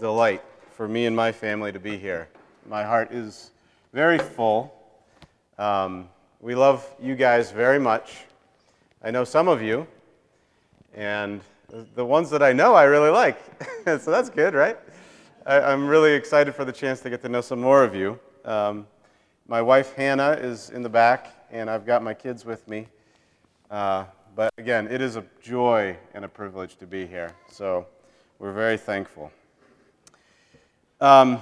delight for me and my family to be here. My heart is very full. Um, we love you guys very much. I know some of you, and the ones that I know I really like. so that's good, right? I, am really excited for the chance to get to know some more of you. Um, my wife Hannah is in the back, and I've got my kids with me. Uh, but again, it is a joy and a privilege to be here. So we're very thankful. Um,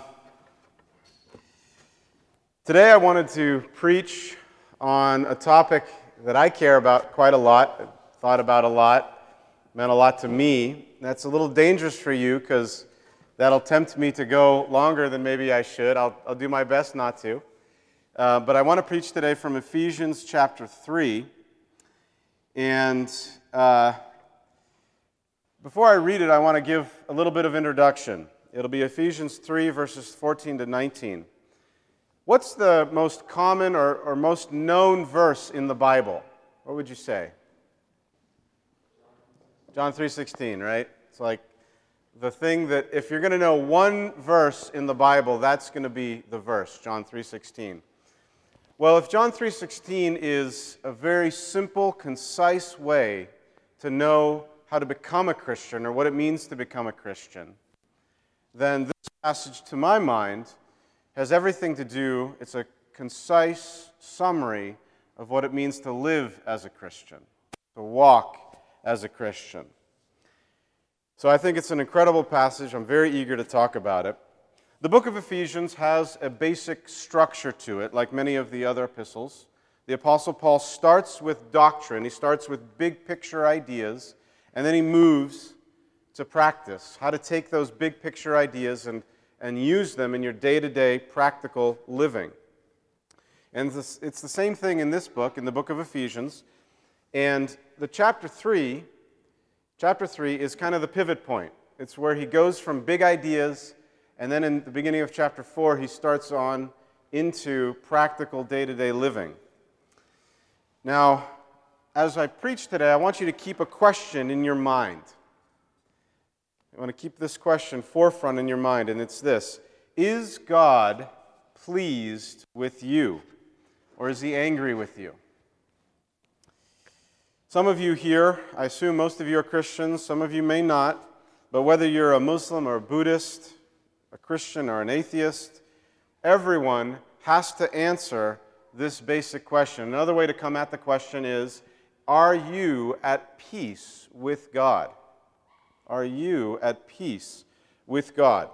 today, I wanted to preach on a topic that I care about quite a lot, thought about a lot, meant a lot to me. That's a little dangerous for you because that'll tempt me to go longer than maybe I should. I'll, I'll do my best not to. Uh, but I want to preach today from Ephesians chapter 3. And uh, before I read it, I want to give a little bit of introduction. It'll be Ephesians 3, verses 14 to 19. What's the most common or, or most known verse in the Bible? What would you say? John 3:16, right? It's like the thing that if you're going to know one verse in the Bible, that's going to be the verse, John 3:16. Well, if John 3:16 is a very simple, concise way to know how to become a Christian or what it means to become a Christian, then this passage to my mind has everything to do, it's a concise summary of what it means to live as a Christian, to walk as a Christian. So I think it's an incredible passage. I'm very eager to talk about it. The book of Ephesians has a basic structure to it, like many of the other epistles. The Apostle Paul starts with doctrine, he starts with big picture ideas, and then he moves to practice how to take those big picture ideas and, and use them in your day to day practical living. And this, it's the same thing in this book, in the book of Ephesians. And the chapter 3, chapter 3 is kind of the pivot point. It's where he goes from big ideas and then in the beginning of chapter 4, he starts on into practical day to day living. Now, as I preach today, I want you to keep a question in your mind. I want to keep this question forefront in your mind, and it's this Is God pleased with you, or is he angry with you? Some of you here, I assume most of you are Christians, some of you may not, but whether you're a Muslim or a Buddhist, a Christian or an atheist, everyone has to answer this basic question. Another way to come at the question is Are you at peace with God? Are you at peace with God?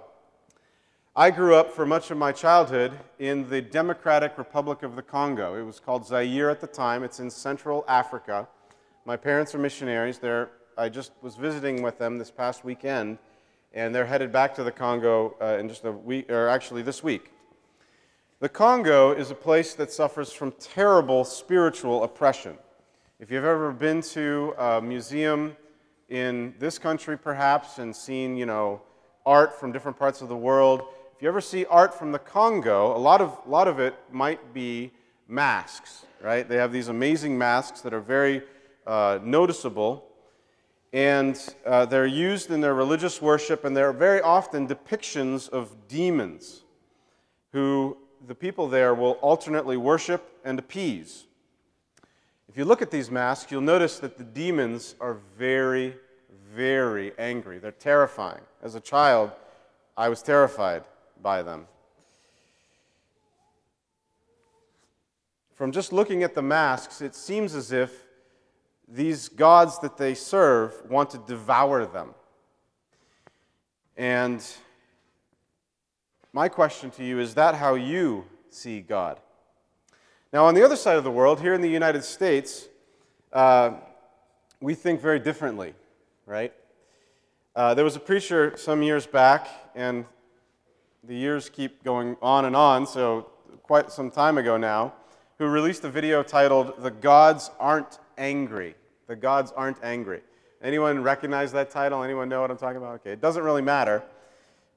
I grew up for much of my childhood in the Democratic Republic of the Congo. It was called Zaire at the time. It's in Central Africa. My parents are missionaries. They're, I just was visiting with them this past weekend and they're headed back to the Congo uh, in just a week, or actually this week. The Congo is a place that suffers from terrible spiritual oppression. If you've ever been to a museum in this country, perhaps, and seen, you know, art from different parts of the world, if you ever see art from the Congo, a lot of, a lot of it might be masks, right? They have these amazing masks that are very uh, noticeable and uh, they're used in their religious worship, and they're very often depictions of demons who the people there will alternately worship and appease. If you look at these masks, you'll notice that the demons are very, very angry. They're terrifying. As a child, I was terrified by them. From just looking at the masks, it seems as if these gods that they serve want to devour them. And my question to you is that how you see God? Now, on the other side of the world, here in the United States, uh, we think very differently, right? Uh, there was a preacher some years back, and the years keep going on and on, so quite some time ago now, who released a video titled The Gods Aren't Angry. The gods aren't angry. Anyone recognize that title? Anyone know what I'm talking about? Okay, it doesn't really matter.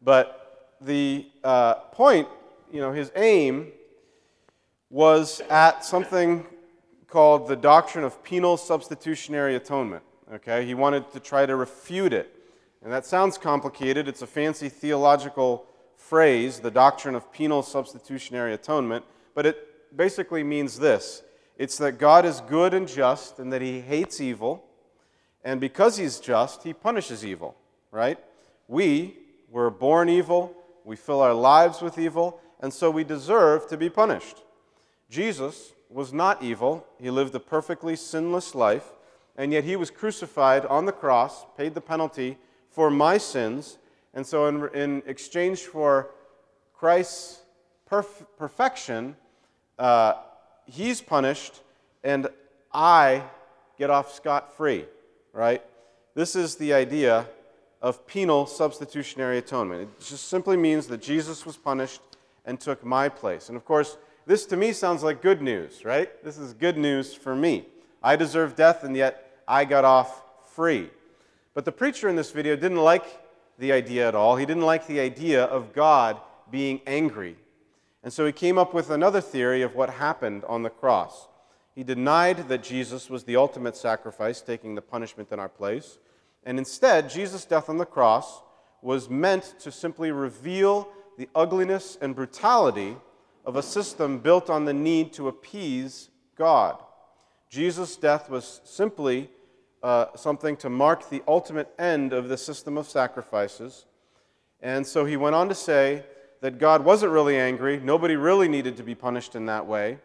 But the uh, point, you know, his aim was at something called the doctrine of penal substitutionary atonement. Okay, he wanted to try to refute it. And that sounds complicated. It's a fancy theological phrase, the doctrine of penal substitutionary atonement, but it basically means this it's that God is good and just and that he hates evil, and because he's just, he punishes evil, right? We were born evil, we fill our lives with evil, and so we deserve to be punished. Jesus was not evil, he lived a perfectly sinless life, and yet he was crucified on the cross, paid the penalty for my sins, and so in, in exchange for Christ's perf- perfection, uh, he's punished, and I get off scot free, right? This is the idea of penal substitutionary atonement. It just simply means that Jesus was punished and took my place. And of course, this to me sounds like good news, right? This is good news for me. I deserve death, and yet I got off free. But the preacher in this video didn't like the idea at all. He didn't like the idea of God being angry and so he came up with another theory of what happened on the cross. He denied that Jesus was the ultimate sacrifice, taking the punishment in our place. And instead, Jesus' death on the cross was meant to simply reveal the ugliness and brutality of a system built on the need to appease God. Jesus' death was simply uh, something to mark the ultimate end of the system of sacrifices. And so he went on to say that God wasn't really angry. Nobody really needed to be punished in that way.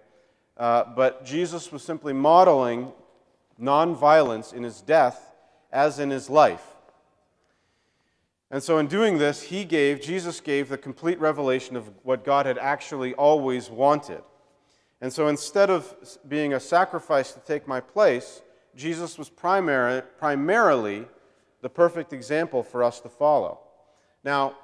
Uh, but Jesus was simply modeling nonviolence in his death as in his life. And so, in doing this, he gave, Jesus gave the complete revelation of what God had actually always wanted. And so, instead of being a sacrifice to take my place, Jesus was primary, primarily the perfect example for us to follow. Now,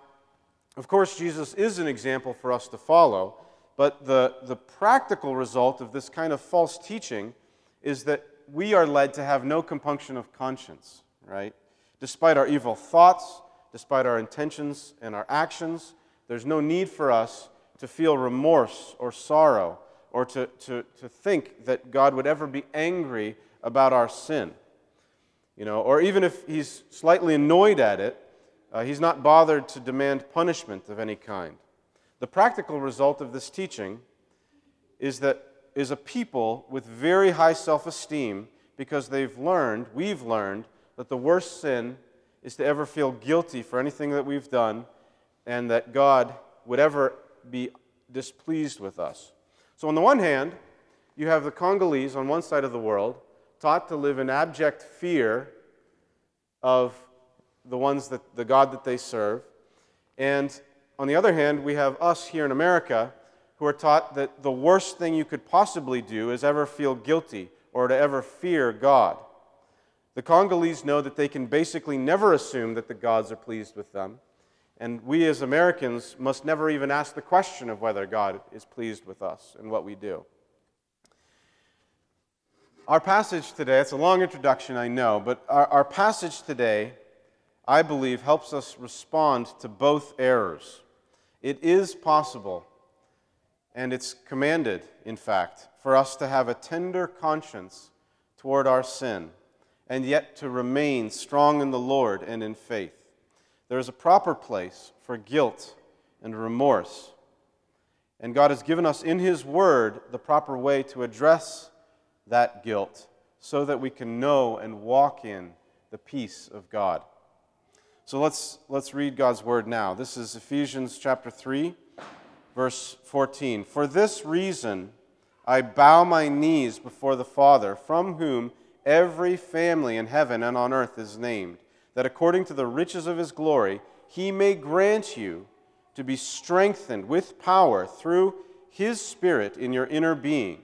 of course, Jesus is an example for us to follow, but the, the practical result of this kind of false teaching is that we are led to have no compunction of conscience, right? Despite our evil thoughts, despite our intentions and our actions, there's no need for us to feel remorse or sorrow or to, to, to think that God would ever be angry about our sin. You know, or even if he's slightly annoyed at it, uh, he's not bothered to demand punishment of any kind. The practical result of this teaching is that is a people with very high self-esteem because they've learned, we've learned, that the worst sin is to ever feel guilty for anything that we've done and that God would ever be displeased with us. So, on the one hand, you have the Congolese on one side of the world taught to live in abject fear of the ones that the God that they serve. And on the other hand, we have us here in America who are taught that the worst thing you could possibly do is ever feel guilty or to ever fear God. The Congolese know that they can basically never assume that the gods are pleased with them. And we as Americans must never even ask the question of whether God is pleased with us and what we do. Our passage today, it's a long introduction, I know, but our, our passage today I believe, helps us respond to both errors. It is possible, and it's commanded, in fact, for us to have a tender conscience toward our sin, and yet to remain strong in the Lord and in faith. There is a proper place for guilt and remorse. And God has given us in His Word the proper way to address that guilt so that we can know and walk in the peace of God. So let's, let's read God's word now. This is Ephesians chapter 3, verse 14. For this reason I bow my knees before the Father, from whom every family in heaven and on earth is named, that according to the riches of his glory he may grant you to be strengthened with power through his Spirit in your inner being,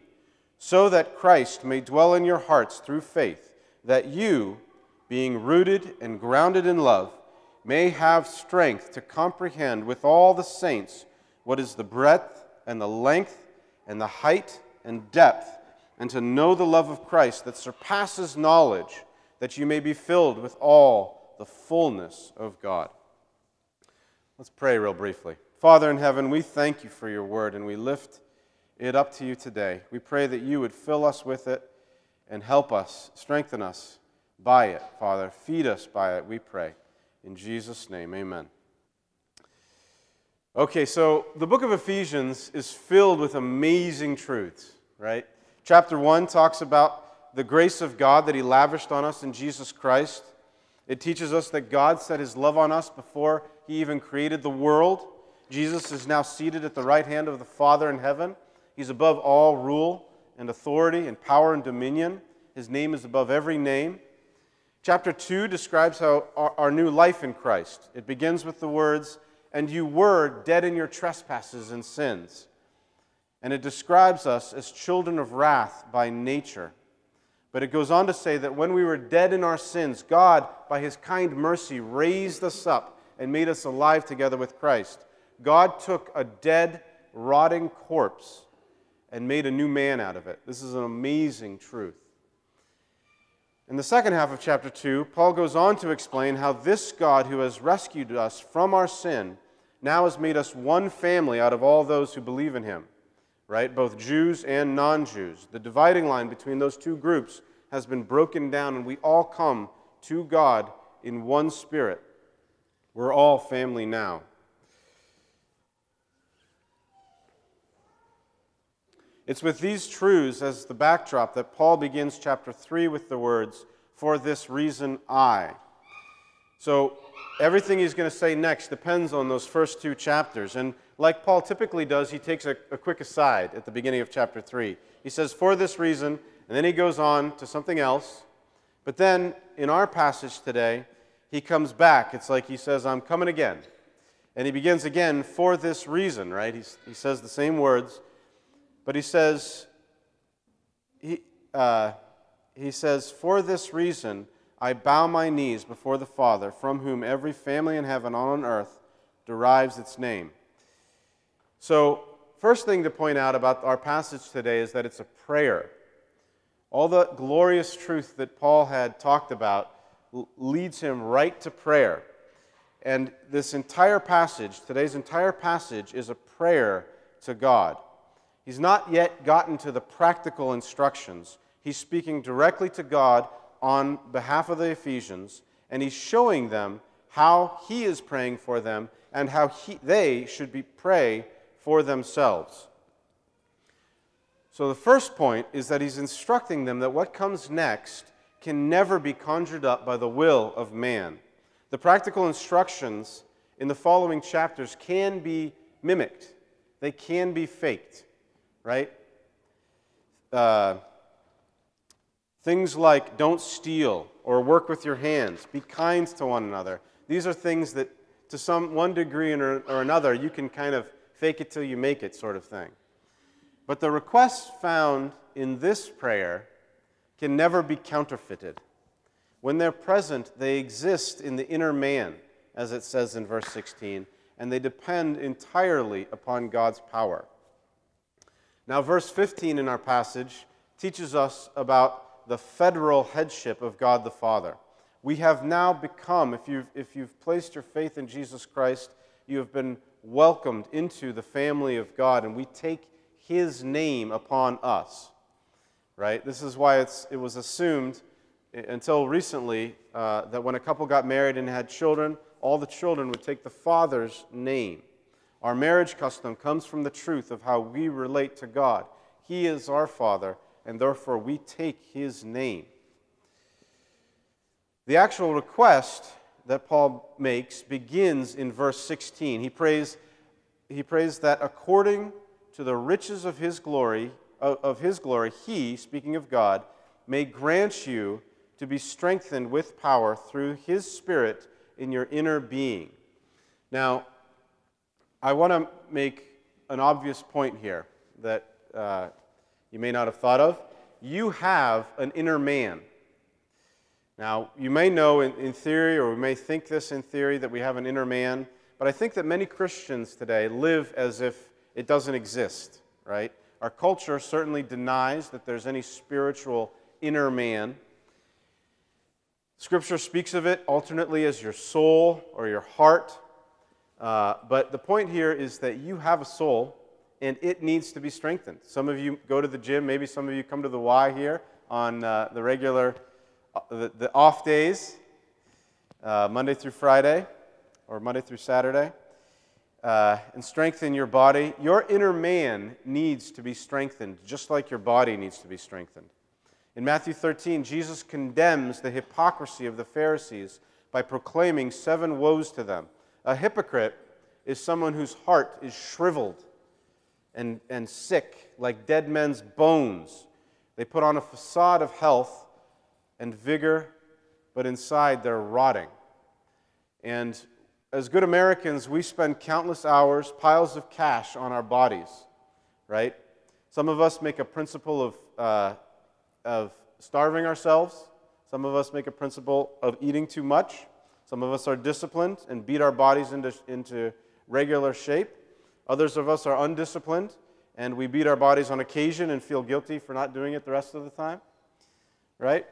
so that Christ may dwell in your hearts through faith, that you, being rooted and grounded in love, may have strength to comprehend with all the saints what is the breadth and the length and the height and depth, and to know the love of Christ that surpasses knowledge, that you may be filled with all the fullness of God. Let's pray real briefly. Father in heaven, we thank you for your word and we lift it up to you today. We pray that you would fill us with it and help us, strengthen us by it, Father. Feed us by it, we pray. In Jesus' name, amen. Okay, so the book of Ephesians is filled with amazing truths, right? Chapter 1 talks about the grace of God that He lavished on us in Jesus Christ. It teaches us that God set His love on us before He even created the world. Jesus is now seated at the right hand of the Father in heaven. He's above all rule and authority and power and dominion. His name is above every name. Chapter 2 describes how our, our new life in Christ. It begins with the words, and you were dead in your trespasses and sins. And it describes us as children of wrath by nature. But it goes on to say that when we were dead in our sins, God, by his kind mercy, raised us up and made us alive together with Christ. God took a dead, rotting corpse and made a new man out of it. This is an amazing truth. In the second half of chapter 2, Paul goes on to explain how this God who has rescued us from our sin now has made us one family out of all those who believe in him, right? Both Jews and non Jews. The dividing line between those two groups has been broken down, and we all come to God in one spirit. We're all family now. It's with these truths as the backdrop that Paul begins chapter 3 with the words, For this reason I. So, everything he's going to say next depends on those first two chapters. And like Paul typically does, he takes a, a, quick aside at the beginning of chapter 3. He says, For this reason, and then he goes on to something else. But then in our passage today, he comes back. It's like he says, I'm coming again. And he begins again, for this reason, right? He, he says the same words, but he says, he, uh, he says, For this reason, I bow my knees before the Father, from whom every family in heaven and on earth derives its name. So, first thing to point out about our passage today is that it's a prayer. All the glorious truth that Paul had talked about leads him right to prayer. And this entire passage, today's entire passage, is a prayer to God. He's not yet gotten to the practical instructions. He's speaking directly to God on behalf of the Ephesians, and he's showing them how he is praying for them and how he, they should be pray for themselves. So the first point is that he's instructing them that what comes next can never be conjured up by the will of man. The practical instructions in the following chapters can be mimicked, they can be faked, right? Uh, Things like don't steal or work with your hands, be kind to one another. These are things that, to some one degree or, or another, you can kind of fake it till you make it sort of thing. But the requests found in this prayer can never be counterfeited. When they're present, they exist in the inner man, as it says in verse 16, and they depend entirely upon God's power. Now, verse 15 in our passage teaches us about the federal headship of God the Father. We have now become, if you've, if you've placed your faith in Jesus Christ, you have been welcomed into the family of God, and we take His name upon us. Right? This is why it's, it was assumed until recently uh, that when a couple got married and had children, all the children would take the father's name. Our marriage custom comes from the truth of how we relate to God. He is our Father, and therefore we take his name. The actual request that Paul makes begins in verse 16. He prays, he prays that according to the riches of his glory, of his glory, he, speaking of God, may grant you to be strengthened with power through his spirit in your inner being. Now, I want to make an obvious point here that uh, you may not have thought of. You have an inner man. Now, you may know in, in theory, or we may think this in theory, that we have an inner man, but I think that many Christians today live as if it doesn't exist, right? Our culture certainly denies that there's any spiritual inner man. Scripture speaks of it alternately as your soul or your heart. Uh, but the point here is that you have a soul and it needs to be strengthened. Some of you go to the gym, maybe some of you come to the Y here on uh, the regular, uh, the, the, off days. uh, Monday through Friday or Monday through Saturday uh, and strengthen your body. Your inner man needs to be strengthened, just like your body needs to be strengthened. In Matthew 13, Jesus condemns the hypocrisy of the Pharisees by proclaiming seven woes to them. A hypocrite is someone whose heart is shriveled and, and sick, like dead men's bones. They put on a facade of health and vigor, but inside they're rotting. And as good Americans, we spend countless hours, piles of cash on our bodies, right? Some of us make a principle of, uh, of starving ourselves. Some of us make a principle of eating too much. Some of us are disciplined and beat our bodies into, into regular shape. Others of us are undisciplined and we beat our bodies on occasion and feel guilty for not doing it the rest of the time, right?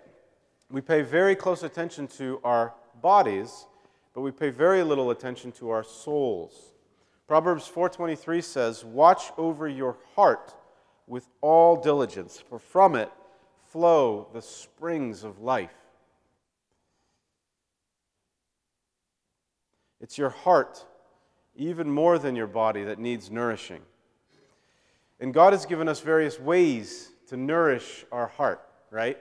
We pay very close attention to our bodies but we pay very little attention to our souls. Proverbs 4:23 says, "Watch over your heart with all diligence, for from it flow the springs of life." It's your heart, even more than your body, that needs nourishing. And God has given us various ways to nourish our heart, right?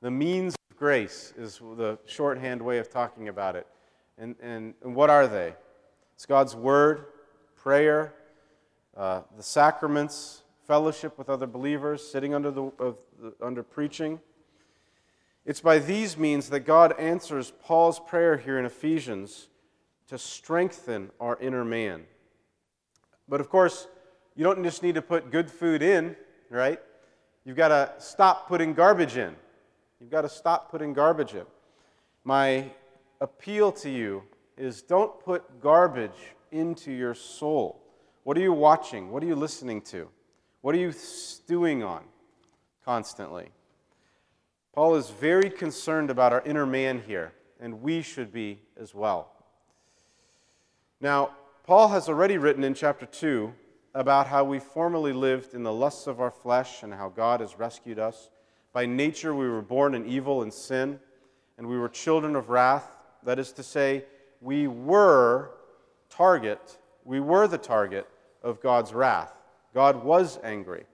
The means of grace is the shorthand way of talking about it. And, and, and what are they? It's God's Word, prayer, uh, the sacraments, fellowship with other believers, sitting under, the, the, under preaching. It's by these means that God answers Paul's prayer here in Ephesians to strengthen our inner man. But of course, you don't just need to put good food in, right? You've got to stop putting garbage in. You've got to stop putting garbage in. My appeal to you is don't put garbage into your soul. What are you watching? What are you listening to? What are you stewing on constantly? Paul is very concerned about our inner man here, and we should be as well. Now, Paul has already written in chapter 2 about how we formerly lived in the lusts of our flesh and how God has rescued us. By nature, we were born in evil and sin, and we were children of wrath. That is to say, we were target, we were the target of God's wrath. God was angry.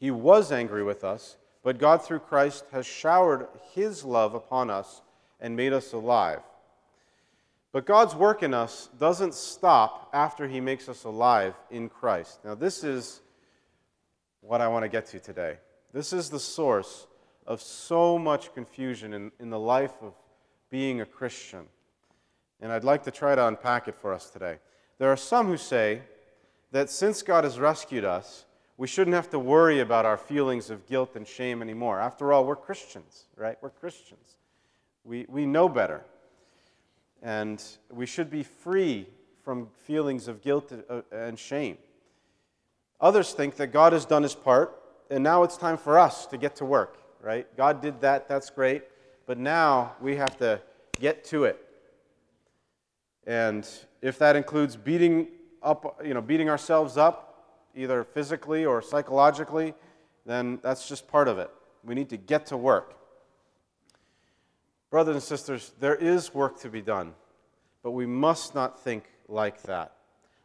He was angry with us, but God, through Christ, has showered His love upon us and made us alive. But God's work in us doesn't stop after He makes us alive in Christ. Now, this is what I want to get to today. This is the source of so much confusion in, in the life of being a Christian. And I'd like to try to unpack it for us today. There are some who say that since God has rescued us, we shouldn't have to worry about our feelings of guilt and shame anymore. After all, we're Christians, right? We're Christians. We, we know better. And we should be free from feelings of guilt uh, and shame. Others think that God has done his part and now it's time for us to get to work, right? God did that, that's great. But now we have to get to it. And if that includes beating up, you know, beating ourselves up, either physically or psychologically, then that's just part of it. We need to get to work. Brothers and sisters, there is work to be done, but we must not think like that.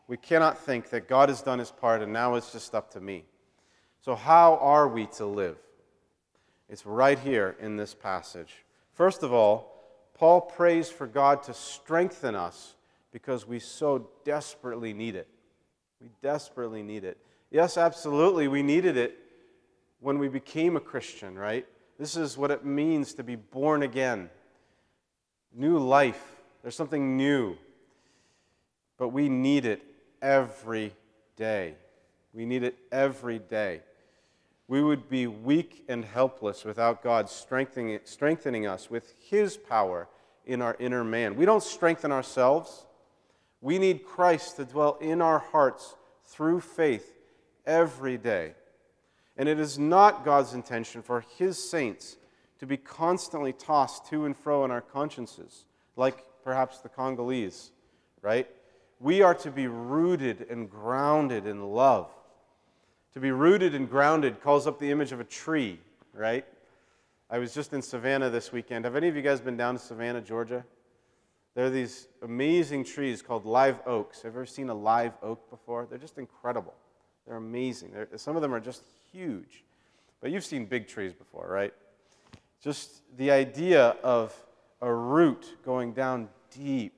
We cannot think that God has done his part and now it's just up to me. So, how are we to live? It's right here in this passage. First of all, Paul prays for God to strengthen us because we so desperately need it. We desperately need it. Yes, absolutely, we needed it when we became a Christian, right? This is what it means to be born again. New life. There's something new. But we need it every day. We need it every day we would be weak and helpless without God strengthening, strengthening us with His power in our inner man. We don't strengthen ourselves. We need Christ to dwell in our hearts through faith every day. And it is not God's intention for His saints to be constantly tossed to and fro in our consciences, like perhaps the Congolese, right? We are to be rooted and grounded in love. To be rooted and grounded calls up the image of a tree, right? I was just in Savannah this weekend. Have any of you guys been down to Savannah, Georgia? There are these amazing trees called live oaks. Have you ever seen a live oak before? They're just incredible. They're amazing. They're, some of them are just huge. But you've seen big trees before, right? Just the idea of a root going down deep,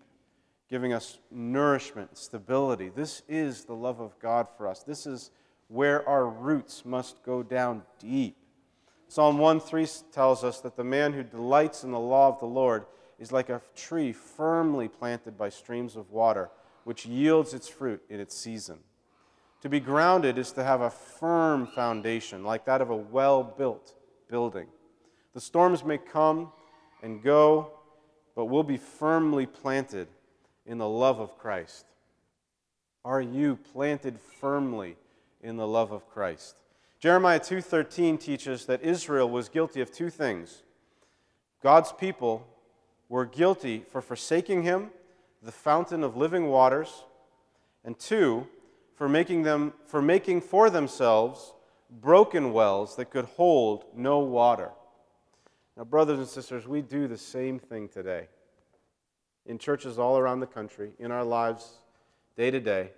giving us nourishment, stability. This is the love of God for us. This is where our roots must go down deep. Psalm 1 3 tells us that the man who delights in the law of the Lord is like a tree firmly planted by streams of water, which yields its fruit in its season. To be grounded is to have a firm foundation, like that of a well built building. The storms may come and go, but we'll be firmly planted in the love of Christ. Are you planted firmly in the love of Christ? Jeremiah 2:13 teaches that Israel was guilty of two things. God's people were guilty for forsaking him, the fountain of living waters, and two, for making them for making for themselves broken wells that could hold no water. Now, brothers and sisters, we do the same thing today in churches all around the country, in our lives, day to day.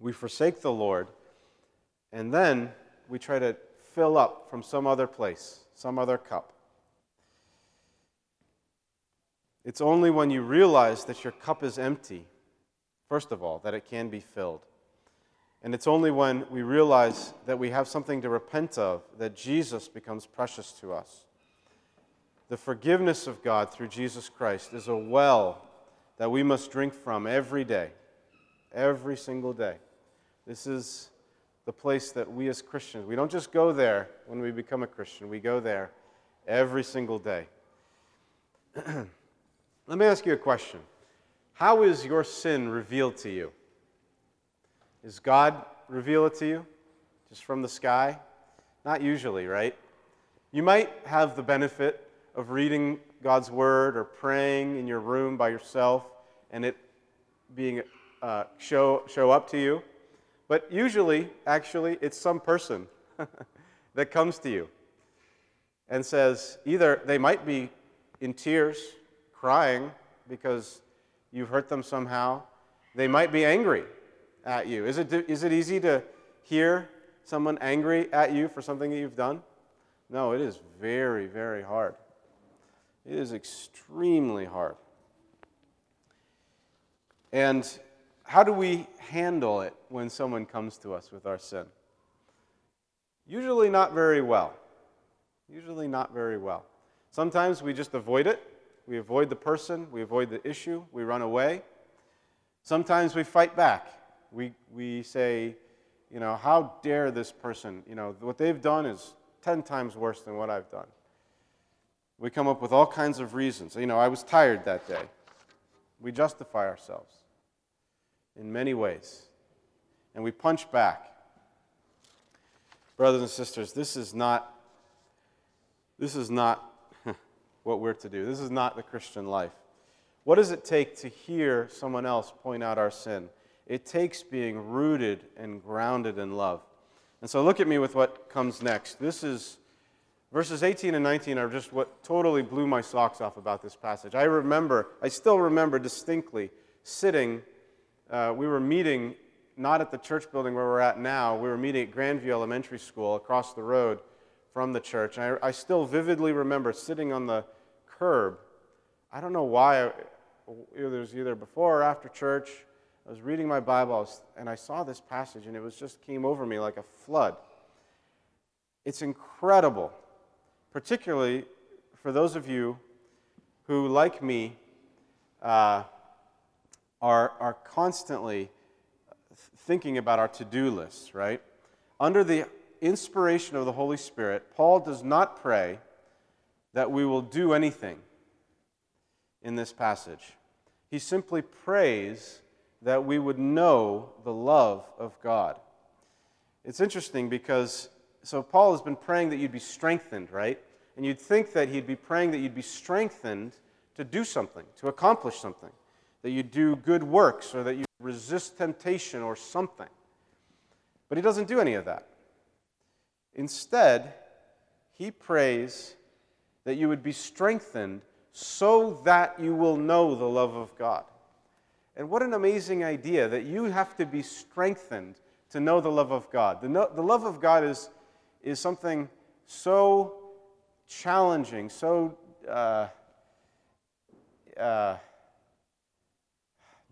We forsake the Lord, and then we try to fill up from some other place, some other cup. It's only when you realize that your cup is empty, first of all, that it can be filled. And it's only when we realize that we have something to repent of that Jesus becomes precious to us. The forgiveness of God through Jesus Christ is a well that we must drink from every day, every single day. This is the place that we as Christians, we don't just go there when we become a Christian, we go there every single day. Let me ask you a question How is your sin revealed to you? Is God reveal it to you just from the sky? Not usually, right? You might have the benefit of reading God's word or praying in your room by yourself and it being uh, show, show up to you. But usually, actually, it's some person that comes to you and says either they might be in tears, crying because you've hurt them somehow, they might be angry at you. Is it, is it easy to hear someone angry at you for something that you've done? No, it is very, very hard. It is extremely hard. And how do we handle it when someone comes to us with our sin? Usually not very well. Usually not very well. Sometimes we just avoid it. We avoid the person, we avoid the issue, we run away. Sometimes we fight back. We, we say, you know, how dare this person? You know, what they've done is 10 times worse than what I've done. We come up with all kinds of reasons. You know, I was tired that day. We justify ourselves in many ways. And we punch back. Brothers and sisters, this is not this is not what we're to do. This is not the Christian life. What does it take to hear someone else point out our sin? It takes being rooted and grounded in love. And so look at me with what comes next. This is verses 18 and 19 are just what totally blew my socks off about this passage. I remember, I still remember distinctly sitting, uh, we were meeting not at the church building where we're at now, we were meeting at Grandview Elementary School across the road from the church. And I, I still vividly remember sitting on the curb. I don't know why, it was either before or after church. I was reading my Bible and I saw this passage and it was just came over me like a flood. It's incredible, particularly for those of you who, like me, uh, are, are constantly thinking about our to do lists, right? Under the inspiration of the Holy Spirit, Paul does not pray that we will do anything in this passage. He simply prays that we would know the love of God. It's interesting because, so Paul has been praying that you'd be strengthened, right? And you'd think that he'd be praying that you'd be strengthened to do something, to accomplish something, that you do good works or that you resist temptation or something. But he doesn't do any of that. Instead, he prays that you would be strengthened so that you will know the love of God. And what an amazing idea that you have to be strengthened to know the love of God. The, no, the love of God is, is something so challenging, so uh, uh,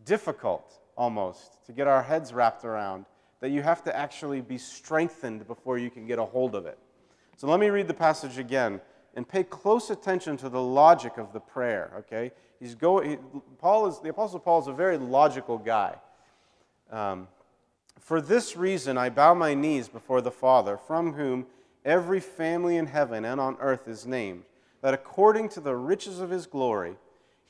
difficult almost to get our heads wrapped around that you have to actually be strengthened before you can get a hold of it. So let me read the passage again and pay close attention to the logic of the prayer, okay? He's going, he, Paul is, the Apostle Paul is a very logical guy. Um, For this reason I bow my knees before the Father, from whom every family in heaven and on earth is named, that according to the riches of his glory,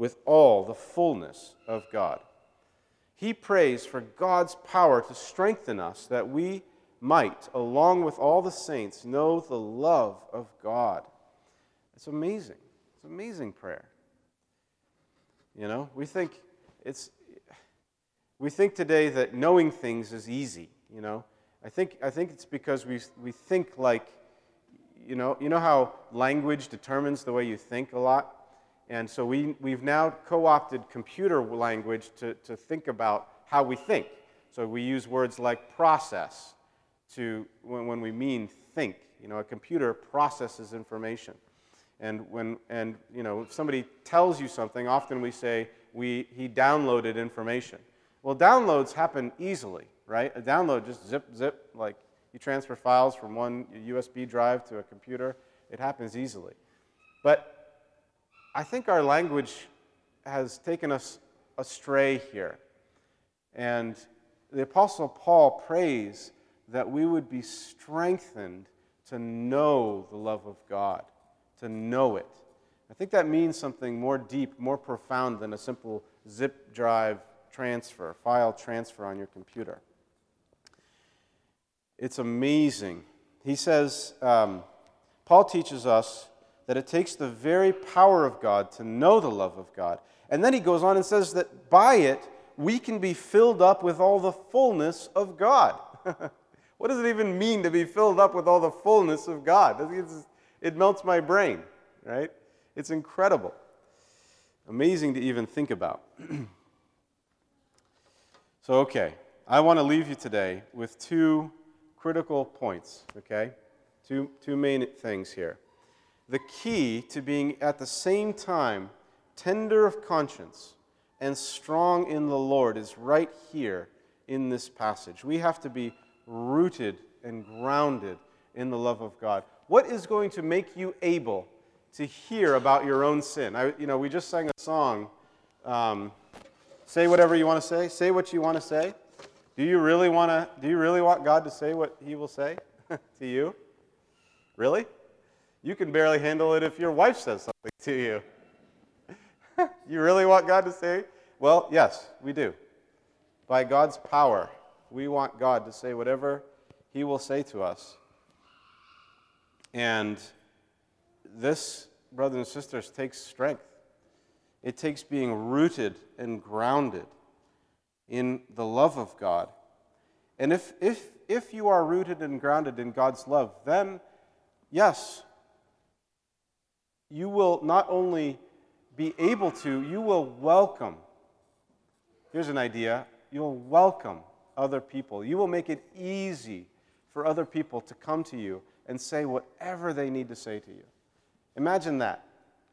with all the fullness of God. He prays for God's power to strengthen us that we might, along with all the saints, know the love of God. It's amazing. It's amazing prayer. You know, we think it's we think today that knowing things is easy, you know. I think I think it's because we we think like you know, you know how language determines the way you think a lot? And so we, we've now co opted computer language to, to think about how we think. So we use words like process to when, when we mean think. You know, a computer processes information. And when and you know, if somebody tells you something, often we say we he downloaded information. Well, downloads happen easily, right? A download just zip zip like you transfer files from one USB drive to a computer. It happens easily. But I think our language has taken us astray here. And the Apostle Paul prays that we would be strengthened to know the love of God, to know it. I think that means something more deep, more profound than a simple zip drive transfer, file transfer on your computer. It's amazing. He says, um, Paul teaches us that it takes the very power of God to know the love of God. And then he goes on and says that by it, we can be filled up with all the fullness of God. What does it even mean to be filled up with all the fullness of God? it melts my brain, right? It's incredible. Amazing to even think about. so, okay, I want to leave you today with two critical points, okay? Two, two main things here. The key to being at the same time tender of conscience and strong in the Lord is right here in this passage. We have to be rooted and grounded in the love of God. What is going to make you able to hear about your own sin? I, you know, we just sang a song. Um, say whatever you want to say. Say what you want to say. Do you really want to? Do you really want God to say what He will say to you? Really? You can barely handle it if your wife says something to you. you really want God to say? Well, yes, we do. By God's power, we want God to say whatever He will say to us. And this, brothers and sisters, takes strength. It takes being rooted and grounded in the love of God. And if, if, if you are rooted and grounded in God's love, then yes, you will not only be able to, you will welcome. Here's an idea you'll welcome other people. You will make it easy for other people to come to you and say whatever they need to say to you. Imagine that,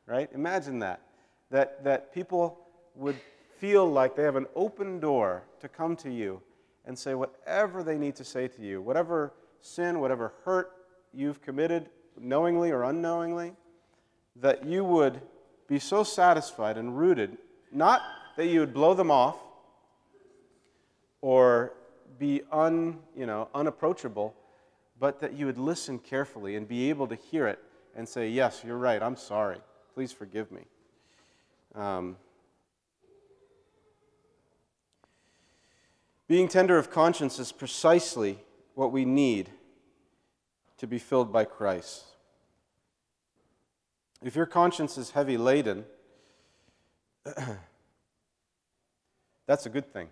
right? Imagine that. That, that people would feel like they have an open door to come to you and say whatever they need to say to you, whatever sin, whatever hurt you've committed, knowingly or unknowingly, that you would be so satisfied and rooted, not that you would blow them off or be un, you know, unapproachable, but that you would listen carefully and be able to hear it and say, Yes, you're right, I'm sorry. Please forgive me. Um, being tender of conscience is precisely what we need to be filled by Christ. If your conscience is heavy laden, that's a good thing.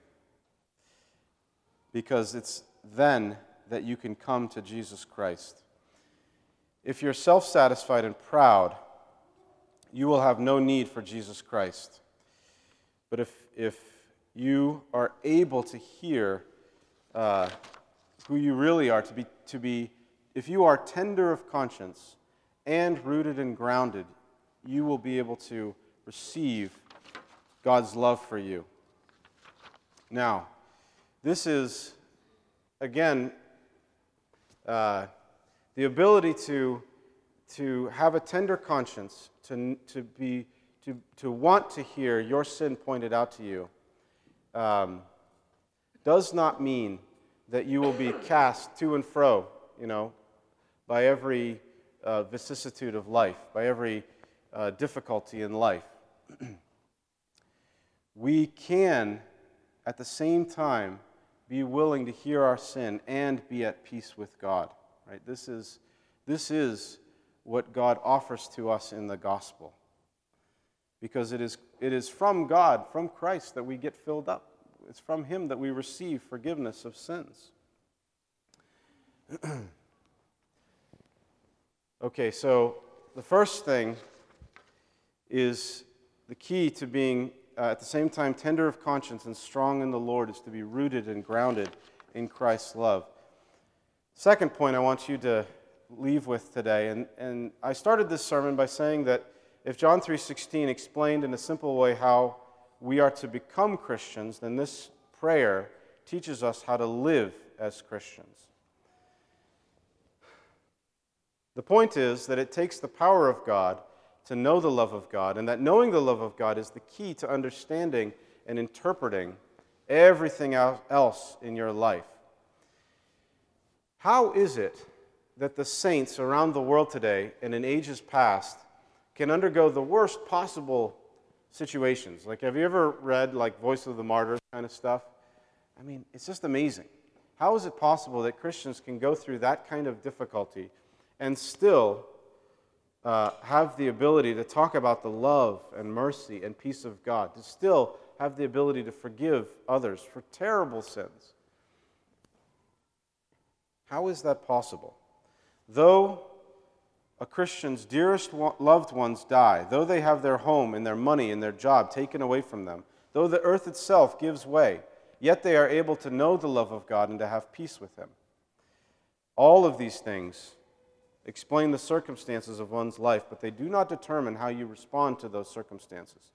Because it's then that you can come to Jesus Christ. If you're self satisfied and proud, you will have no need for Jesus Christ. But if, if you are able to hear uh, who you really are, to be, to be, if you are tender of conscience and rooted and grounded, you will be able to receive God's love for you. Now, this is, again, uh, the ability to, to have a tender conscience, to, to, be, to, to want to hear your sin pointed out to you, um, does not mean that you will be cast to and fro, you know, by every uh, vicissitude of life, by every uh, difficulty in life. we can, at the same time, be willing to hear our sin and be at peace with God. Right? This is, this is what God offers to us in the gospel. Because it is, it is from God, from Christ, that we get filled up. It's from Him that we receive forgiveness of sins. okay, so the first thing is the key to being uh, at the same time tender of conscience and strong in the Lord is to be rooted and grounded in Christ's love. Second point I want you to leave with today, and, and I started this sermon by saying that if John 3:16 explained in a simple way how we are to become Christians, then this prayer teaches us how to live as Christians. The point is that it takes the power of God to know the love of God, and that knowing the love of God is the key to understanding and interpreting everything else in your life. How is it that the saints around the world today and in ages past can undergo the worst possible situations? Like, have you ever read, like, Voice of the Martyrs kind of stuff? I mean, it's just amazing. How is it possible that Christians can go through that kind of difficulty and still uh, have the ability to talk about the love and mercy and peace of God, to still have the ability to forgive others for terrible sins. How is that possible? Though a Christian's dearest loved ones die, though they have their home and their money and their job taken away from them, though the earth itself gives way, yet they are able to know the love of God and to have peace with Him. All of these things explain the circumstances of one's life, but they do not determine how you respond to those circumstances.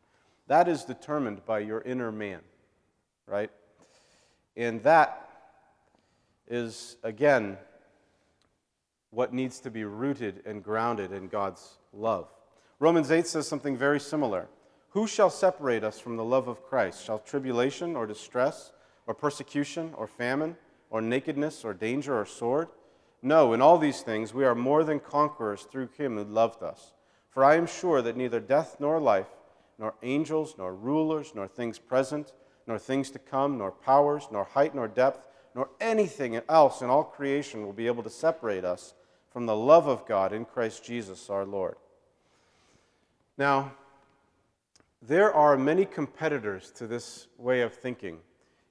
That is determined by your inner man, right? And that is, again, what needs to be rooted and grounded in God's love. Romans 8 says something very similar. Who shall separate us from the love of Christ? Shall tribulation or distress or persecution or famine or nakedness or danger or sword? No, in all these things we are more than conquerors through him who loved us. For I am sure that neither death nor life, nor angels, nor rulers, nor things present, nor things to come, nor powers, nor height, nor depth, nor anything else in all creation will be able to separate us from the love of God in Christ Jesus our Lord. Now, there are many competitors to this way of thinking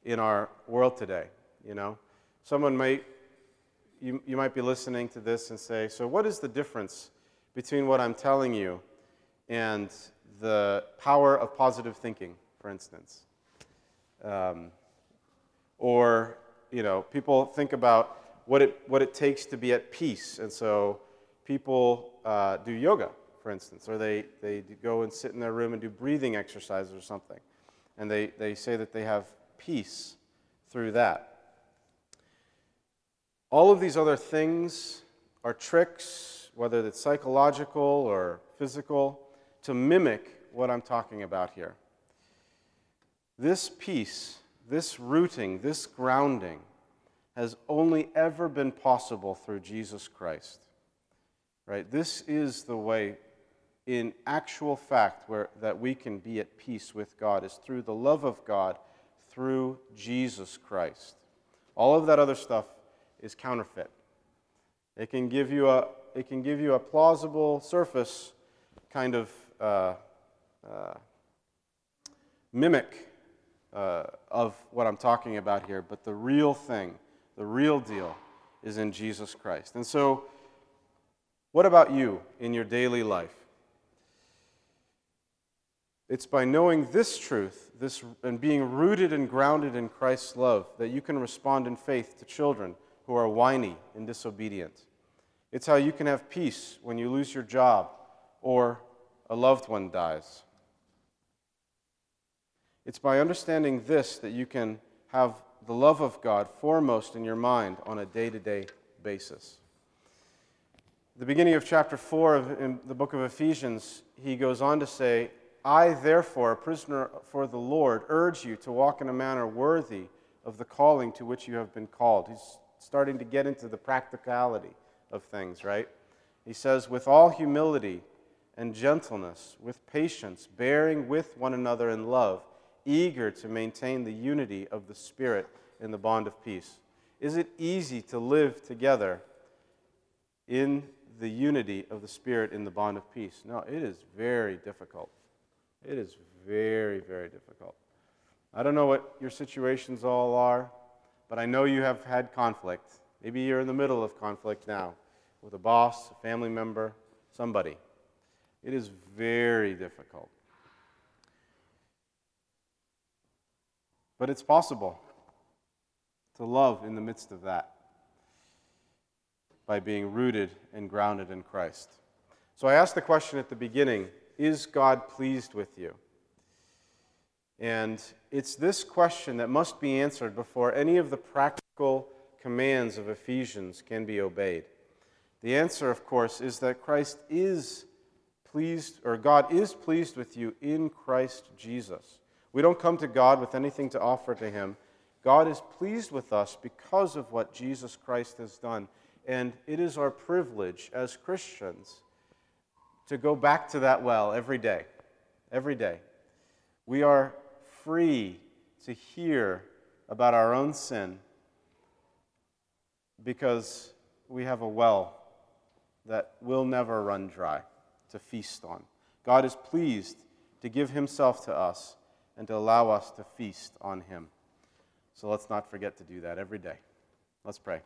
in our world today. You know, someone might you, you might be listening to this and say, so what is the difference between what I'm telling you and the power of positive thinking, for instance? Um, or, you know, people think about what it, what it takes to be at peace. And so people uh, do yoga, for instance, or they, they go and sit in their room and do breathing exercises or something. And they, they say that they have peace through that. All of these other things are tricks, whether it's psychological or physical, to mimic what I'm talking about here. This peace, this rooting, this grounding has only ever been possible through Jesus Christ. Right? This is the way in actual fact where that we can be at peace with God is through the love of God through Jesus Christ. All of that other stuff is counterfeit. It can give you a it can give you a plausible surface kind of uh, uh, mimic uh, of what I'm talking about here, but the real thing, the real deal, is in Jesus Christ. And so, what about you in your daily life? It's by knowing this truth this, and being rooted and grounded in Christ's love that you can respond in faith to children who are whiny and disobedient. It's how you can have peace when you lose your job or a loved one dies. It's by understanding this that you can have the love of God foremost in your mind on a day to day basis. the beginning of chapter 4 of the book of Ephesians, he goes on to say, I, therefore, a prisoner for the Lord, urge you to walk in a manner worthy of the calling to which you have been called. He's starting to get into the practicality of things, right? He says, with all humility and gentleness, with patience, bearing with one another in love, eager to maintain the unity of the Spirit in the bond of peace. Is it easy to live together in the unity of the Spirit in the bond of peace? No, it is very difficult. It is very, very difficult. I don't know what your situations all are, but I know you have had conflict. Maybe you're in the middle of conflict now with a boss, a family member, somebody. It is very difficult. But it's possible to love in the midst of that by being rooted and grounded in Christ. So I asked the question at the beginning Is God pleased with you? And it's this question that must be answered before any of the practical commands of Ephesians can be obeyed. The answer, of course, is that Christ is pleased, or God is pleased with you in Christ Jesus. We don't come to God with anything to offer to Him. God is pleased with us because of what Jesus Christ has done. And it is our privilege as Christians to go back to that well every day. Every day. We are free to hear about our own sin because we have a well that will never run dry to feast on. God is pleased to give Himself to us and to allow us to feast on Him. So let's not forget to do that every day. Let's pray.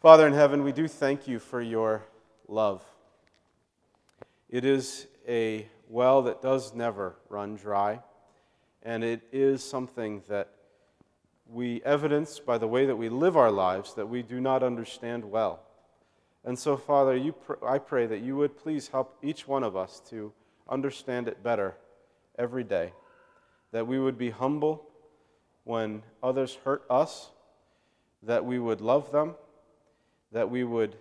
Father in heaven, we do thank you for your love. It is a well that does never run dry, and it is something that we evidence by the way that we live our lives that we do not understand well. And so, Father, pr- I pray that you would please help each one of us to understand it better every day. That we would be humble when others hurt us, that we would love them, that we would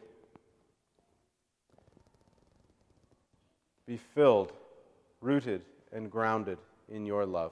be filled, rooted, and grounded in your love.